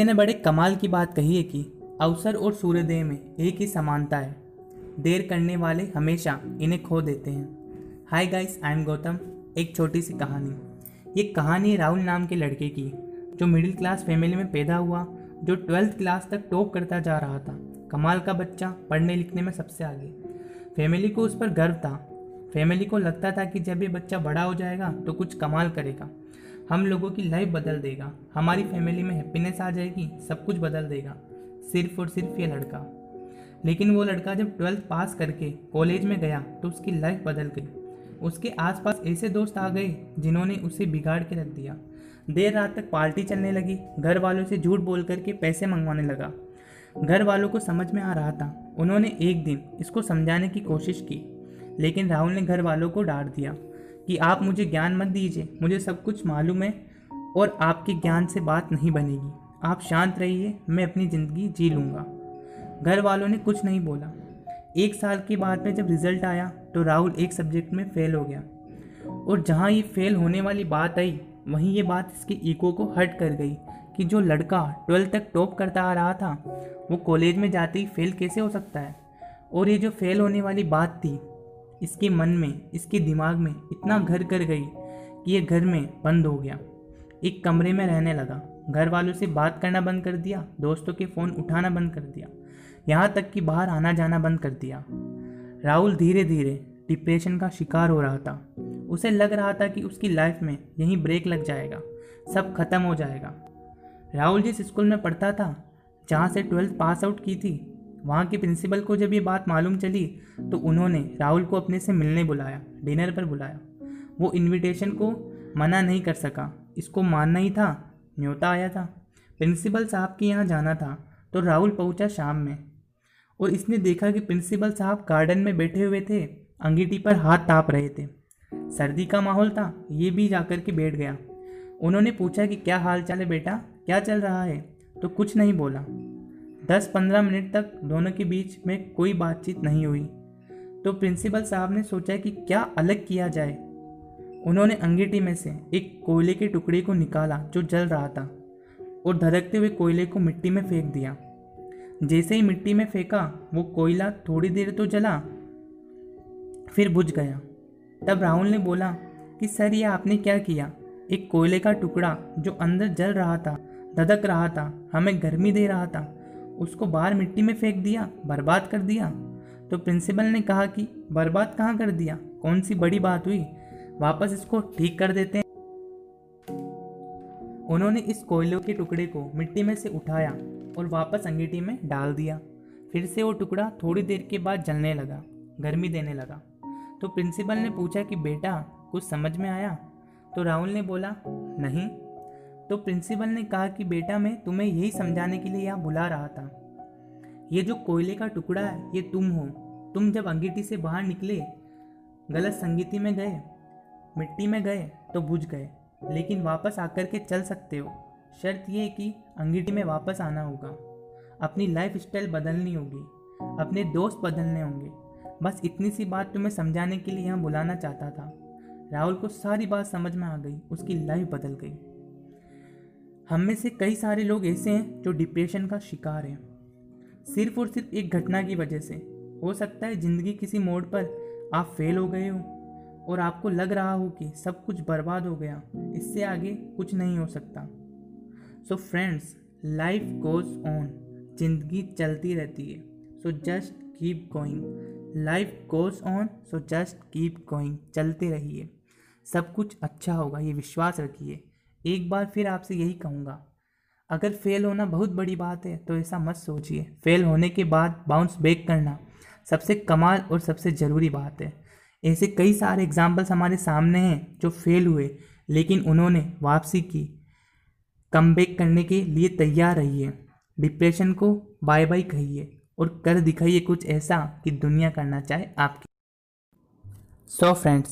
किसी ने बड़े कमाल की बात कही है कि अवसर और सूर्योदय में एक ही समानता है। देर करने वाले हमेशा इन्हें खो देते हैं। Hi guys I am Gautam एक छोटी सी कहानी। ये कहानी राहुल नाम के लड़के की जो मिडिल क्लास फैमिली में पैदा हुआ, जो ट्वेल्थ क्लास तक टॉप करता जा रहा था। कमाल का बच्चा, पढ़ने लिखने में सबसे आगे। फैमिली को उस पर गर्व था। फैमिली को लगता था कि जब ये बच्चा बड़ा हो जाएगा तो कुछ कमाल करेगा। हम लोगों की लाइफ बदल देगा। हमारी फैमिली में हैप्पीनेस आ जाएगी, सब कुछ बदल देगा। सिर्फ़ और सिर्फ़ ये लड़का। लेकिन वो लड़का जब ट्वेल्थ पास करके कॉलेज में गया तो उसकी लाइफ बदल गई। उसके आसपास ऐसे दोस्त आ गए, जिन्होंने उसे बिगाड़ के रख दिया। देर रात तक पार्टी चलने लगी। घर वालों से झूठ बोल करके पैसे मंगवाने लगा। घर वालों को समझ में आ रहा था। उन्होंने एक दिन इसको समझाने की कोशिश की, लेकिन राहुल ने घर वालों को डांट दिया। कि आप मुझे ज्ञान मत दीजिए, मुझे सब कुछ मालूम है और आपके ज्ञान से बात नहीं बनेगी। आप शांत रहिए, मैं अपनी ज़िंदगी जी लूँगा। घर वालों ने कुछ नहीं बोला। एक साल के बाद में जब रिज़ल्ट आया तो राहुल एक सब्जेक्ट में फेल हो गया। और जहाँ ये फेल होने वाली बात आई, वहीं ये बात इसके ईको को हट कर गई कि जो लड़का ट्वेल्थ तक टॉप करता आ रहा था, वो कॉलेज में जाते ही फेल कैसे हो सकता है? और ये जो फेल होने वाली बात थी इसके मन में, इसके दिमाग में इतना घर कर गई कि ये घर में बंद हो गया। एक कमरे में रहने लगा। घर वालों से बात करना बंद कर दिया। दोस्तों के फ़ोन उठाना बंद कर दिया। यहाँ तक कि बाहर आना जाना बंद कर दिया। राहुल धीरे धीरे डिप्रेशन का शिकार हो रहा था। उसे लग रहा था कि उसकी लाइफ में यहीं ब्रेक लग जाएगा। सब खत्म हो जाएगा। राहुल जिस स्कूल में पढ़ता था, जहाँ से ट्वेल्थ पास आउट की थी वहाँ के प्रिंसिपल को जब ये बात मालूम चली तो उन्होंने राहुल को अपने से मिलने बुलाया, डिनर पर बुलाया। वो इनविटेशन को मना नहीं कर सका। इसको मानना ही था, न्योता आया था। प्रिंसिपल साहब के यहाँ जाना था तो राहुल पहुँचा शाम में। और इसने देखा कि प्रिंसिपल साहब गार्डन में बैठे हुए थे, अंगीठी पर हाथ ताप रहे थे। सर्दी का माहौल था, ये भी जाकर के बैठ गया। उन्होंने पूछा कि क्या हाल चाल है बेटा? क्या चल रहा है? तो कुछ नहीं बोला। दस पंद्रह मिनट तक दोनों के बीच में कोई बातचीत नहीं हुई। तो प्रिंसिपल साहब ने सोचा कि क्या अलग किया जाए। उन्होंने अंगीठी में से एक कोयले के टुकड़े को निकाला जो जल रहा था और धड़कते हुए कोयले को मिट्टी में फेंक दिया। जैसे ही मिट्टी में फेंका, वो कोयला थोड़ी देर तो जला, फिर बुझ गया। तब राहुल ने बोला कि, सर, ये आपने क्या किया? एक कोयले का टुकड़ा जो अंदर जल रहा था धधक रहा था, हमें गर्मी दे रहा था। उसको बाहर मिट्टी में फेंक दिया, बर्बाद कर दिया। तो प्रिंसिपल ने कहा कि, बर्बाद कहाँ कर दिया? कौन सी बड़ी बात हुई? वापस इसको ठीक कर देते हैं। उन्होंने इस कोयले के टुकड़े को मिट्टी में से उठाया और वापस अंगीठी में डाल दिया। फिर से वो टुकड़ा थोड़ी देर के बाद जलने लगा, गर्मी देने लगा। तो प्रिंसिपल ने पूछा कि, बेटा, कुछ समझ में आया? तो राहुल ने बोला, नहीं तो प्रिंसिपल ने कहा कि बेटा मैं तुम्हें यही समझाने के लिए यहाँ बुला रहा था। ये जो कोयले का टुकड़ा है, ये तुम हो। तुम जब अंगीठी से बाहर निकले, गलत संगीति में गए, मिट्टी में गए तो बुझ गए। लेकिन वापस आकर के चल सकते हो। शर्त ये कि अंगीठी में वापस आना होगा। अपनी लाइफ स्टाइल बदलनी होगी। अपने दोस्त बदलने होंगे। बस इतनी सी बात तुम्हें समझाने के लिए यहाँ बुलाना चाहता था। राहुल को सारी बात समझ में आ गई। उसकी लाइफ बदल गई। हम में से कई सारे लोग ऐसे हैं जो डिप्रेशन का शिकार हैं। सिर्फ़ और सिर्फ़ एक घटना की वजह से। हो सकता है ज़िंदगी किसी मोड़ पर आप फेल हो गए हो और आपको लग रहा हो कि सब कुछ बर्बाद हो गया, इससे आगे कुछ नहीं हो सकता। So friends life goes on ज़िंदगी चलती रहती है। So just keep going life goes on so just keep going चलते रहिए। सब कुछ अच्छा होगा, ये विश्वास रखिए। एक बार फिर आपसे यही कहूँगा, अगर फेल होना बहुत बड़ी बात है तो ऐसा मत सोचिए। फेल होने के बाद बाउंस बैक करना सबसे कमाल और सबसे ज़रूरी बात है। ऐसे कई सारे एग्जाम्पल्स हमारे सामने हैं जो फेल हुए, लेकिन उन्होंने वापसी की। कम करने के लिए तैयार रहिए। डिप्रेशन को बाय बाय कहिए और कर दिखाइए कुछ ऐसा कि दुनिया करना चाहे आपकी। सो so फ्रेंड्स